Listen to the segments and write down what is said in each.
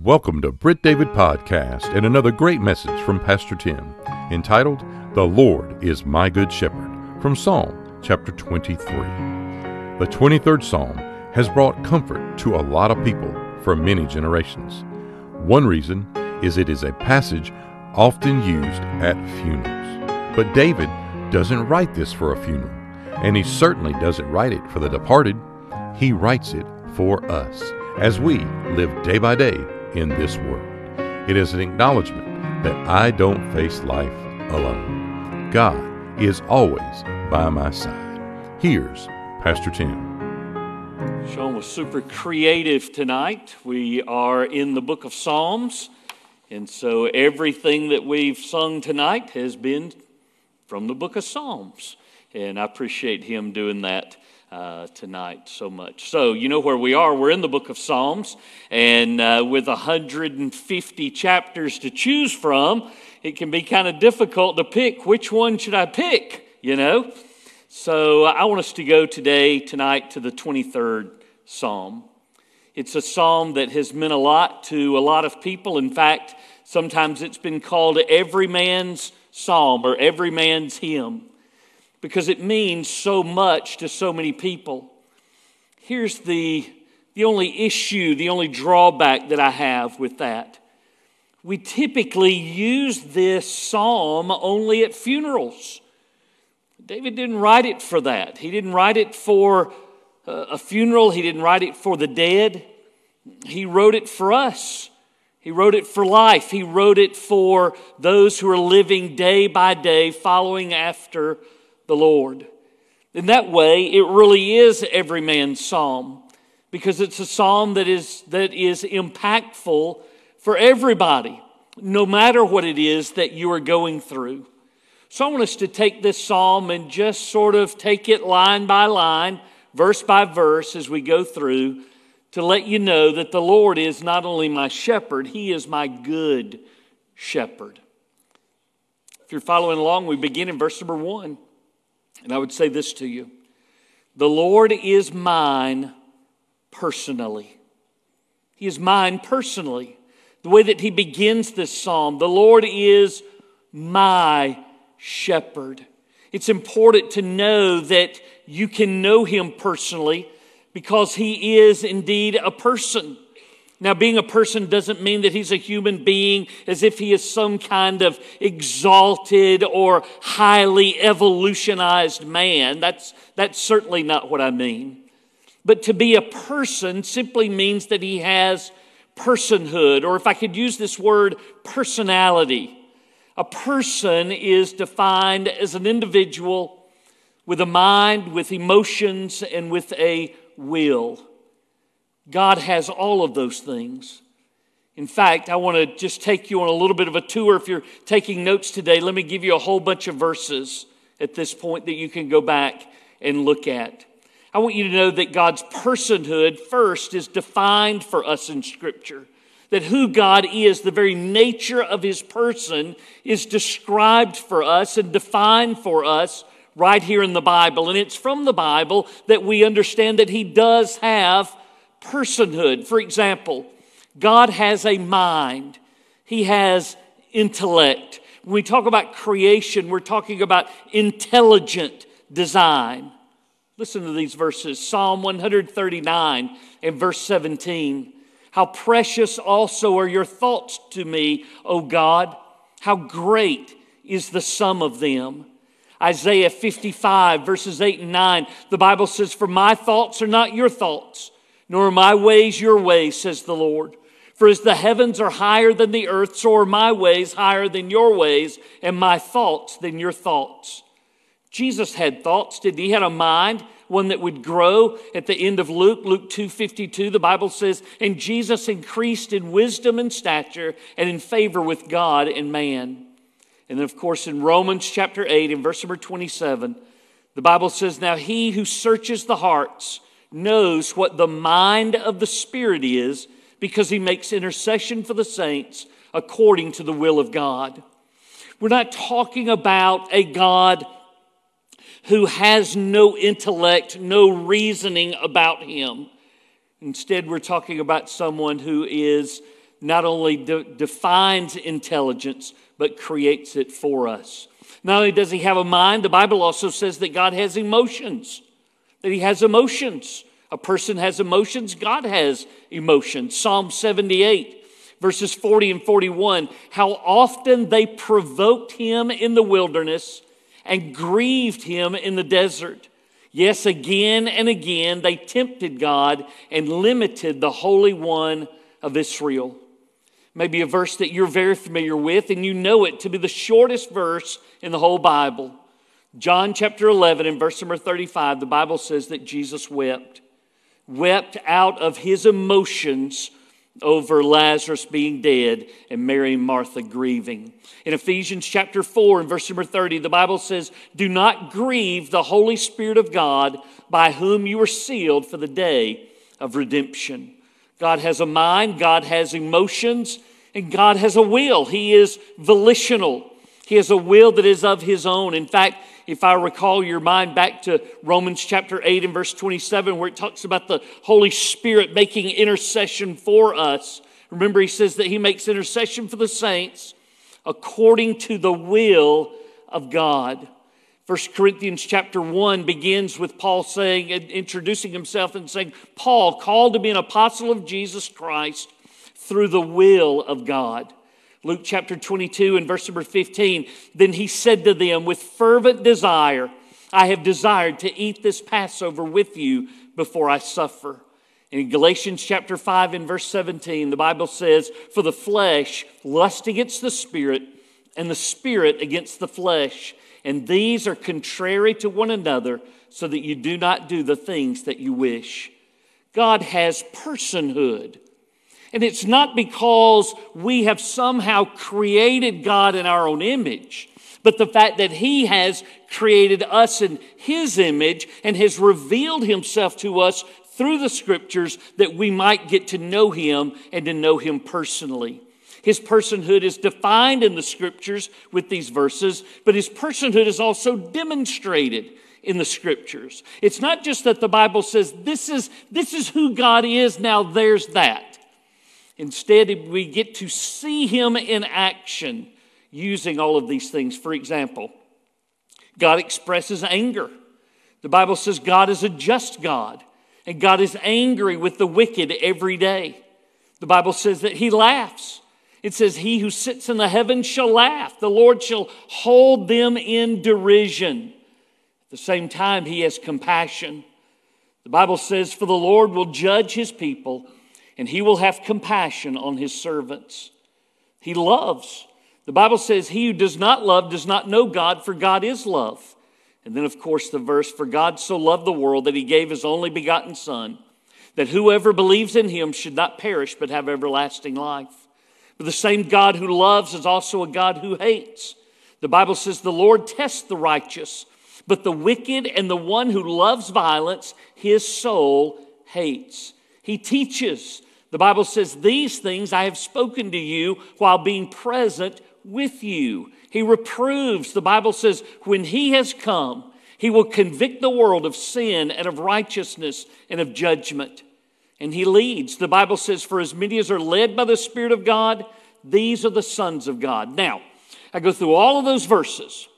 Welcome to Britt David Podcast and another great message from Pastor Tim entitled, The Lord is My Good Shepherd from Psalm chapter 23. The 23rd Psalm has brought comfort to a lot of people for many generations. One reason is it is a passage often used at funerals. But David doesn't write this for a funeral, and he certainly doesn't write it for the departed. He writes it for us as we live day by day in this world. It is an acknowledgement that I don't face life alone. God is always by my side. Here's Pastor Tim. Sean was super creative tonight. We are in the book of Psalms, and so everything that we've sung tonight has been from the book of Psalms. And I appreciate him doing that uh, tonight so much. So, you know where we are. We're in the book of Psalms, and uh, with 150 chapters to choose from, it can be kind of difficult to pick which one should I pick, you know? So, I want us to go today, tonight, to the 23rd Psalm. It's a psalm that has meant a lot to a lot of people. In fact, sometimes it's been called every man's psalm or every man's hymn because it means so much to so many people. Here's the, the only issue, the only drawback that I have with that. We typically use this psalm only at funerals. David didn't write it for that. He didn't write it for uh, a funeral, he didn't write it for the dead. He wrote it for us. He wrote it for life. He wrote it for those who are living day by day following after the Lord. In that way, it really is every man's psalm because it's a psalm that is, that is impactful for everybody, no matter what it is that you are going through. So I want us to take this psalm and just sort of take it line by line, verse by verse as we go through to let you know that the Lord is not only my shepherd, He is my good shepherd. If you're following along, we begin in verse number one. And I would say this to you The Lord is mine personally. He is mine personally. The way that he begins this psalm, the Lord is my shepherd. It's important to know that you can know him personally because he is indeed a person. Now, being a person doesn't mean that he's a human being as if he is some kind of exalted or highly evolutionized man. That's, that's certainly not what I mean. But to be a person simply means that he has personhood, or if I could use this word, personality. A person is defined as an individual with a mind, with emotions, and with a will. God has all of those things. In fact, I want to just take you on a little bit of a tour. If you're taking notes today, let me give you a whole bunch of verses at this point that you can go back and look at. I want you to know that God's personhood first is defined for us in Scripture. That who God is, the very nature of his person, is described for us and defined for us right here in the Bible. And it's from the Bible that we understand that he does have personhood. For example, God has a mind, He has intellect. When we talk about creation, we're talking about intelligent design. Listen to these verses Psalm 139 and verse 17. How precious also are your thoughts to me, O God. How great is the sum of them. Isaiah 55, verses 8 and 9, the Bible says, For my thoughts are not your thoughts nor my ways your ways, says the Lord. For as the heavens are higher than the earth, so are my ways higher than your ways, and my thoughts than your thoughts. Jesus had thoughts, didn't he? He had a mind, one that would grow. At the end of Luke, Luke 2.52, the Bible says, And Jesus increased in wisdom and stature and in favor with God and man. And then, of course, in Romans chapter 8, in verse number 27, the Bible says, Now he who searches the hearts knows what the mind of the Spirit is because he makes intercession for the saints according to the will of God. We're not talking about a God who has no intellect, no reasoning about him. Instead, we're talking about someone who is not only de- defines intelligence, but creates it for us. Not only does he have a mind, the Bible also says that God has emotions, that he has emotions. A person has emotions, God has emotions. Psalm 78, verses 40 and 41 how often they provoked him in the wilderness and grieved him in the desert. Yes, again and again they tempted God and limited the Holy One of Israel. Maybe a verse that you're very familiar with and you know it to be the shortest verse in the whole Bible. John chapter 11 and verse number 35, the Bible says that Jesus wept. Wept out of his emotions over Lazarus being dead and Mary and Martha grieving. In Ephesians chapter 4 and verse number 30, the Bible says, Do not grieve the Holy Spirit of God by whom you were sealed for the day of redemption. God has a mind, God has emotions, and God has a will. He is volitional. He has a will that is of his own. In fact, if I recall your mind back to Romans chapter 8 and verse 27, where it talks about the Holy Spirit making intercession for us. Remember, he says that he makes intercession for the saints according to the will of God. 1 Corinthians chapter 1 begins with Paul saying, introducing himself and saying, Paul, called to be an apostle of Jesus Christ through the will of God. Luke chapter 22 and verse number 15. Then he said to them, With fervent desire, I have desired to eat this Passover with you before I suffer. In Galatians chapter 5 and verse 17, the Bible says, For the flesh lust against the spirit, and the spirit against the flesh. And these are contrary to one another, so that you do not do the things that you wish. God has personhood. And it's not because we have somehow created God in our own image, but the fact that He has created us in His image and has revealed Himself to us through the scriptures that we might get to know Him and to know Him personally. His personhood is defined in the scriptures with these verses, but His personhood is also demonstrated in the scriptures. It's not just that the Bible says, this is, this is who God is, now there's that. Instead, we get to see him in action using all of these things. For example, God expresses anger. The Bible says God is a just God, and God is angry with the wicked every day. The Bible says that he laughs. It says, He who sits in the heavens shall laugh. The Lord shall hold them in derision. At the same time, He has compassion. The Bible says, For the Lord will judge His people and he will have compassion on his servants. He loves. The Bible says, He who does not love does not know God, for God is love. And then, of course, the verse, For God so loved the world that he gave his only begotten Son, that whoever believes in him should not perish but have everlasting life. But the same God who loves is also a God who hates. The Bible says, The Lord tests the righteous, but the wicked and the one who loves violence, his soul hates. He teaches the Bible says, These things I have spoken to you while being present with you. He reproves. The Bible says, When he has come, he will convict the world of sin and of righteousness and of judgment. And he leads. The Bible says, For as many as are led by the Spirit of God, these are the sons of God. Now, I go through all of those verses,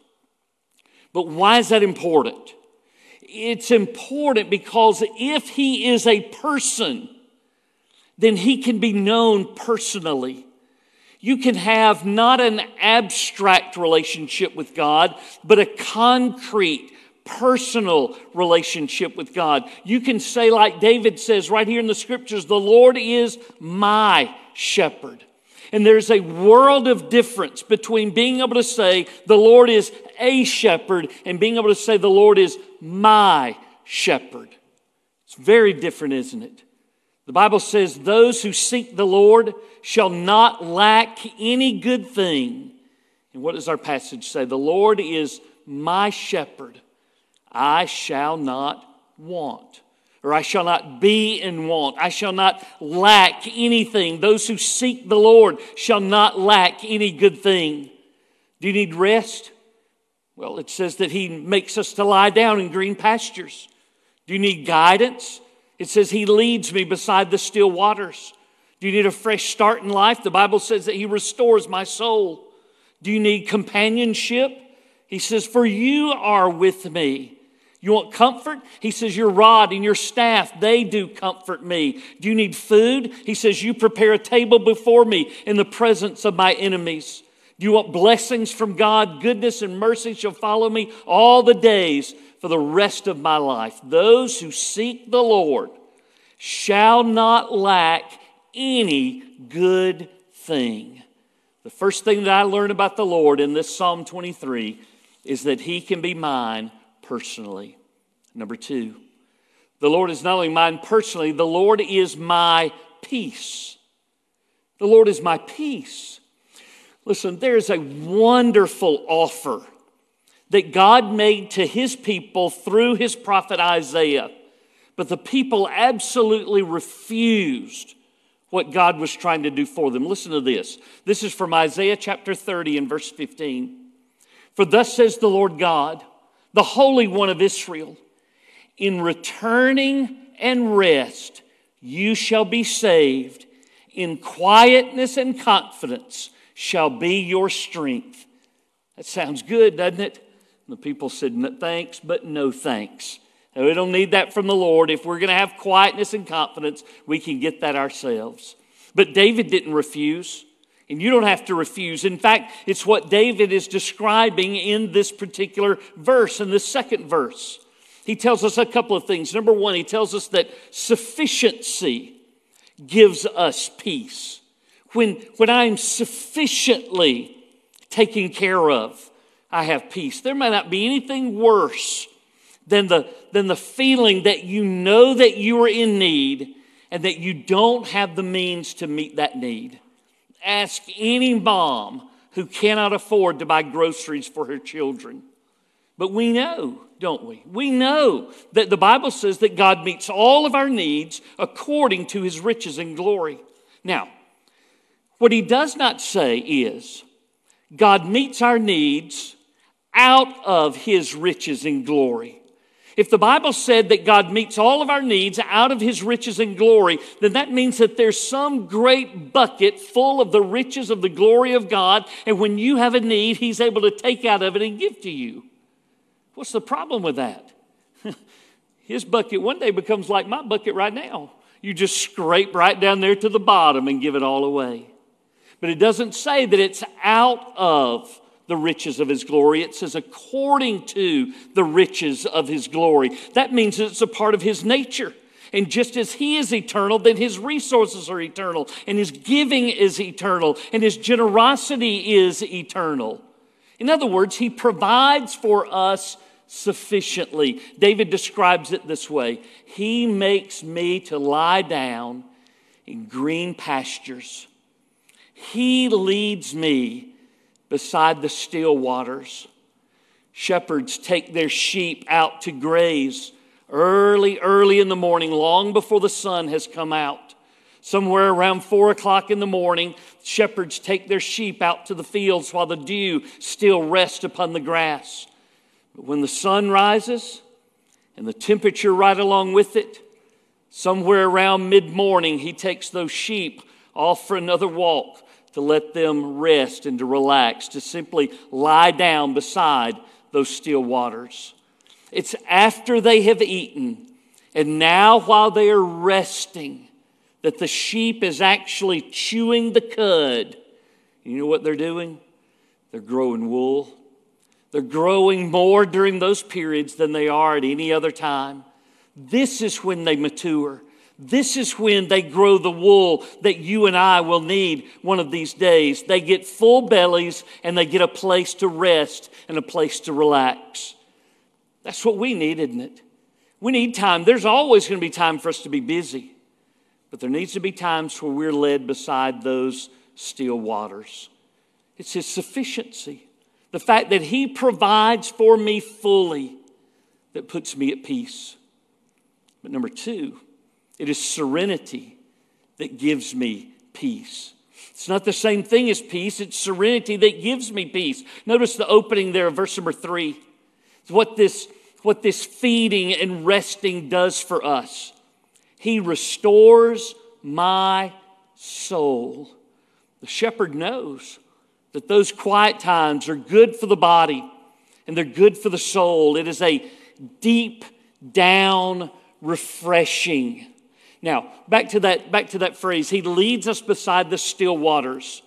but why is that important? It's important because if he is a person, then he can be known personally. You can have not an abstract relationship with God, but a concrete, personal relationship with God. You can say, like David says right here in the scriptures, the Lord is my shepherd. And there's a world of difference between being able to say, the Lord is a shepherd, and being able to say, the Lord is my shepherd. It's very different, isn't it? The Bible says, Those who seek the Lord shall not lack any good thing. And what does our passage say? The Lord is my shepherd. I shall not want, or I shall not be in want. I shall not lack anything. Those who seek the Lord shall not lack any good thing. Do you need rest? Well, it says that He makes us to lie down in green pastures. Do you need guidance? It says, He leads me beside the still waters. Do you need a fresh start in life? The Bible says that He restores my soul. Do you need companionship? He says, For you are with me. You want comfort? He says, Your rod and your staff, they do comfort me. Do you need food? He says, You prepare a table before me in the presence of my enemies. Do you want blessings from God? Goodness and mercy shall follow me all the days for the rest of my life. Those who seek the Lord shall not lack any good thing. The first thing that I learned about the Lord in this Psalm 23 is that He can be mine personally. Number two, the Lord is not only mine personally, the Lord is my peace. The Lord is my peace. Listen, there's a wonderful offer that God made to his people through his prophet Isaiah, but the people absolutely refused what God was trying to do for them. Listen to this. This is from Isaiah chapter 30 and verse 15. For thus says the Lord God, the Holy One of Israel, in returning and rest you shall be saved. In quietness and confidence shall be your strength. That sounds good, doesn't it? The people said, Thanks, but no thanks. And we don't need that from the Lord. If we're going to have quietness and confidence, we can get that ourselves. But David didn't refuse. And you don't have to refuse. In fact, it's what David is describing in this particular verse, in this second verse. He tells us a couple of things. Number one, he tells us that sufficiency gives us peace. When, when I'm sufficiently taken care of, I have peace. There may not be anything worse than the, than the feeling that you know that you are in need and that you don't have the means to meet that need. Ask any mom who cannot afford to buy groceries for her children. But we know, don't we? We know that the Bible says that God meets all of our needs according to his riches and glory. Now, what he does not say is God meets our needs out of his riches and glory. If the Bible said that God meets all of our needs out of his riches and glory, then that means that there's some great bucket full of the riches of the glory of God, and when you have a need, he's able to take out of it and give to you. What's the problem with that? his bucket one day becomes like my bucket right now. You just scrape right down there to the bottom and give it all away. But it doesn't say that it's out of the riches of his glory. It says, according to the riches of his glory. That means it's a part of his nature. And just as he is eternal, then his resources are eternal, and his giving is eternal, and his generosity is eternal. In other words, he provides for us sufficiently. David describes it this way He makes me to lie down in green pastures, He leads me beside the still waters. Shepherds take their sheep out to graze early, early in the morning, long before the sun has come out. Somewhere around four o'clock in the morning, shepherds take their sheep out to the fields while the dew still rests upon the grass. But when the sun rises and the temperature right along with it, somewhere around mid morning, he takes those sheep off for another walk to let them rest and to relax, to simply lie down beside those still waters. It's after they have eaten, and now while they are resting, that the sheep is actually chewing the cud. You know what they're doing? They're growing wool. They're growing more during those periods than they are at any other time. This is when they mature. This is when they grow the wool that you and I will need one of these days. They get full bellies and they get a place to rest and a place to relax. That's what we need, isn't it? We need time. There's always going to be time for us to be busy, but there needs to be times where we're led beside those still waters. It's His sufficiency, the fact that He provides for me fully that puts me at peace. But number two, it is serenity that gives me peace. It's not the same thing as peace, it's serenity that gives me peace. Notice the opening there, verse number three. It's what this, what this feeding and resting does for us. He restores my soul. The shepherd knows that those quiet times are good for the body and they're good for the soul. It is a deep down refreshing. Now, back to that, back to that phrase. He leads us beside the still waters.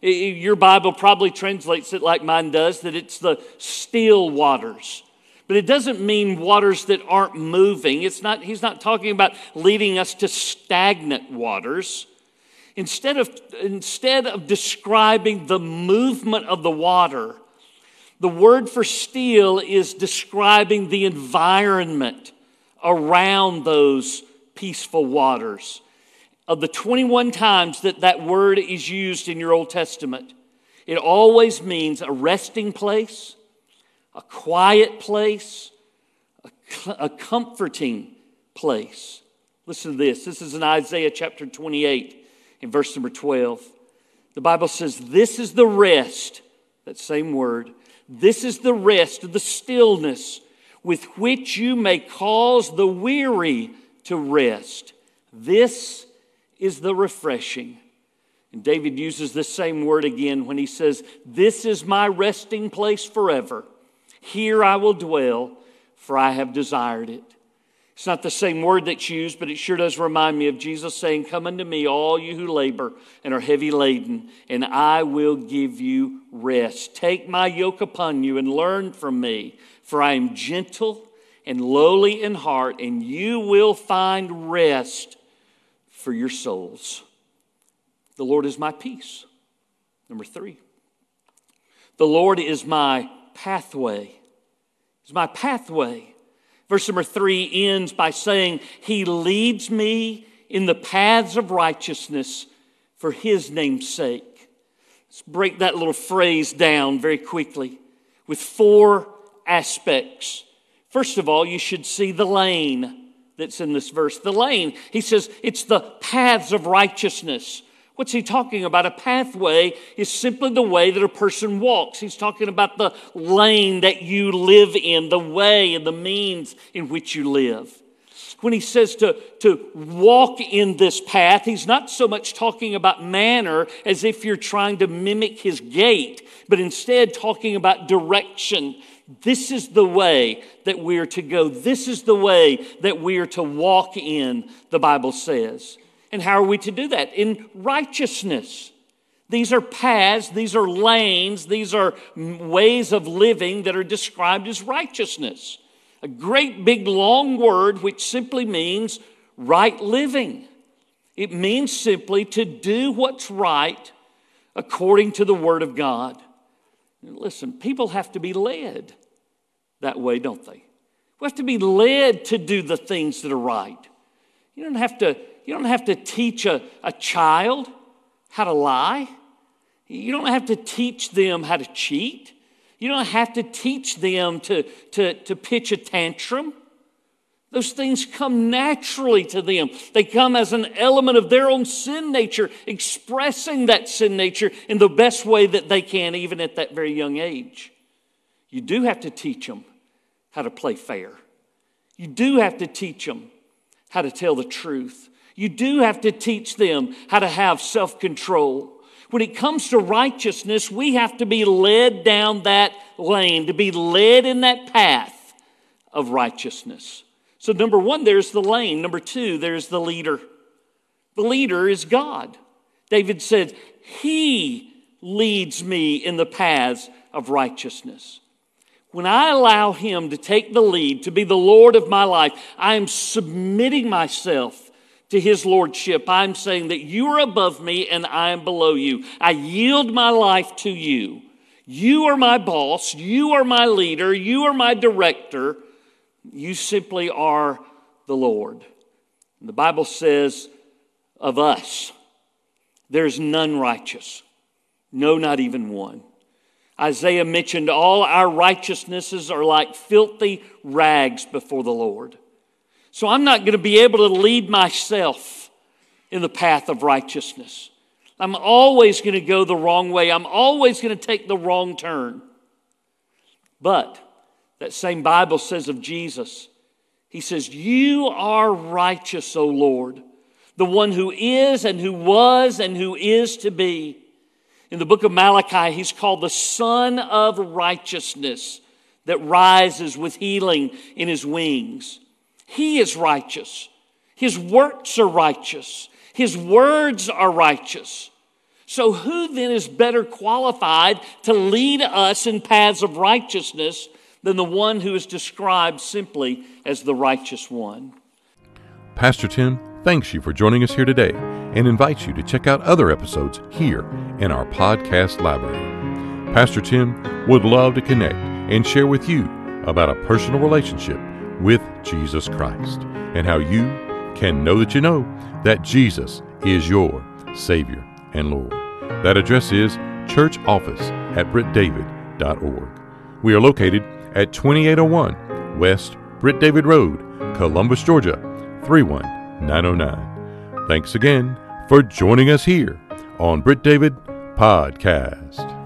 Your Bible probably translates it like mine does, that it's the still waters. But it doesn't mean waters that aren't moving. It's not, he's not talking about leading us to stagnant waters. Instead of, instead of describing the movement of the water, the word for still is describing the environment around those peaceful waters. Of the 21 times that that word is used in your Old Testament, it always means a resting place, a quiet place, a, a comforting place. Listen to this. This is in Isaiah chapter 28, in verse number 12. The Bible says, This is the rest, that same word, this is the rest of the stillness with which you may cause the weary to rest. This is the refreshing. And David uses the same word again when he says, This is my resting place forever. Here I will dwell, for I have desired it. It's not the same word that's used, but it sure does remind me of Jesus saying, Come unto me, all you who labor and are heavy laden, and I will give you rest. Take my yoke upon you and learn from me, for I am gentle and lowly in heart, and you will find rest for your souls. The Lord is my peace. Number three, the Lord is my pathway. Is my pathway. Verse number three ends by saying, He leads me in the paths of righteousness for His name's sake. Let's break that little phrase down very quickly with four aspects. First of all, you should see the lane that's in this verse. The lane, he says, it's the paths of righteousness. What's he talking about? A pathway is simply the way that a person walks. He's talking about the lane that you live in, the way and the means in which you live. When he says to, to walk in this path, he's not so much talking about manner as if you're trying to mimic his gait, but instead talking about direction. This is the way that we're to go. This is the way that we're to walk in, the Bible says. And how are we to do that? In righteousness. These are paths, these are lanes, these are ways of living that are described as righteousness. A great big long word which simply means right living. It means simply to do what's right according to the Word of God. Listen, people have to be led that way, don't they? We have to be led to do the things that are right. You don't have to you don't have to teach a, a child how to lie. You don't have to teach them how to cheat. You don't have to teach them to, to, to pitch a tantrum. Those things come naturally to them. They come as an element of their own sin nature, expressing that sin nature in the best way that they can, even at that very young age. You do have to teach them how to play fair. You do have to teach them how to tell the truth. You do have to teach them how to have self control. When it comes to righteousness, we have to be led down that lane, to be led in that path of righteousness. So, number one, there's the lane. Number two, there's the leader. The leader is God. David said, He leads me in the paths of righteousness. When I allow Him to take the lead, to be the Lord of my life, I am submitting myself to his lordship. I'm saying that you are above me and I am below you. I yield my life to you. You are my boss. You are my leader. You are my director. You simply are the Lord. And the Bible says of us, there's none righteous. No, not even one. Isaiah mentioned all our righteousnesses are like filthy rags before the Lord. So I'm not going to be able to lead myself in the path of righteousness. I'm always going to go the wrong way. I'm always going to take the wrong turn. But that same Bible says of Jesus, He says, You are righteous, O Lord. the one who is and who was and who is to be. In the book of Malachi, he's called the Sun of Righteousness that rises with healing in his wings. He is righteous. His works are righteous. His words are righteous. So, who then is better qualified to lead us in paths of righteousness than the one who is described simply as the righteous one? Pastor Tim thanks you for joining us here today and invites you to check out other episodes here in our podcast library. Pastor Tim would love to connect and share with you about a personal relationship with Jesus Christ and how you can know that you know that Jesus is your Savior and Lord. That address is churchoffice at brittdavid.org. We are located at 2801 West Britt David Road, Columbus, Georgia 31909. Thanks again for joining us here on Britt David Podcast.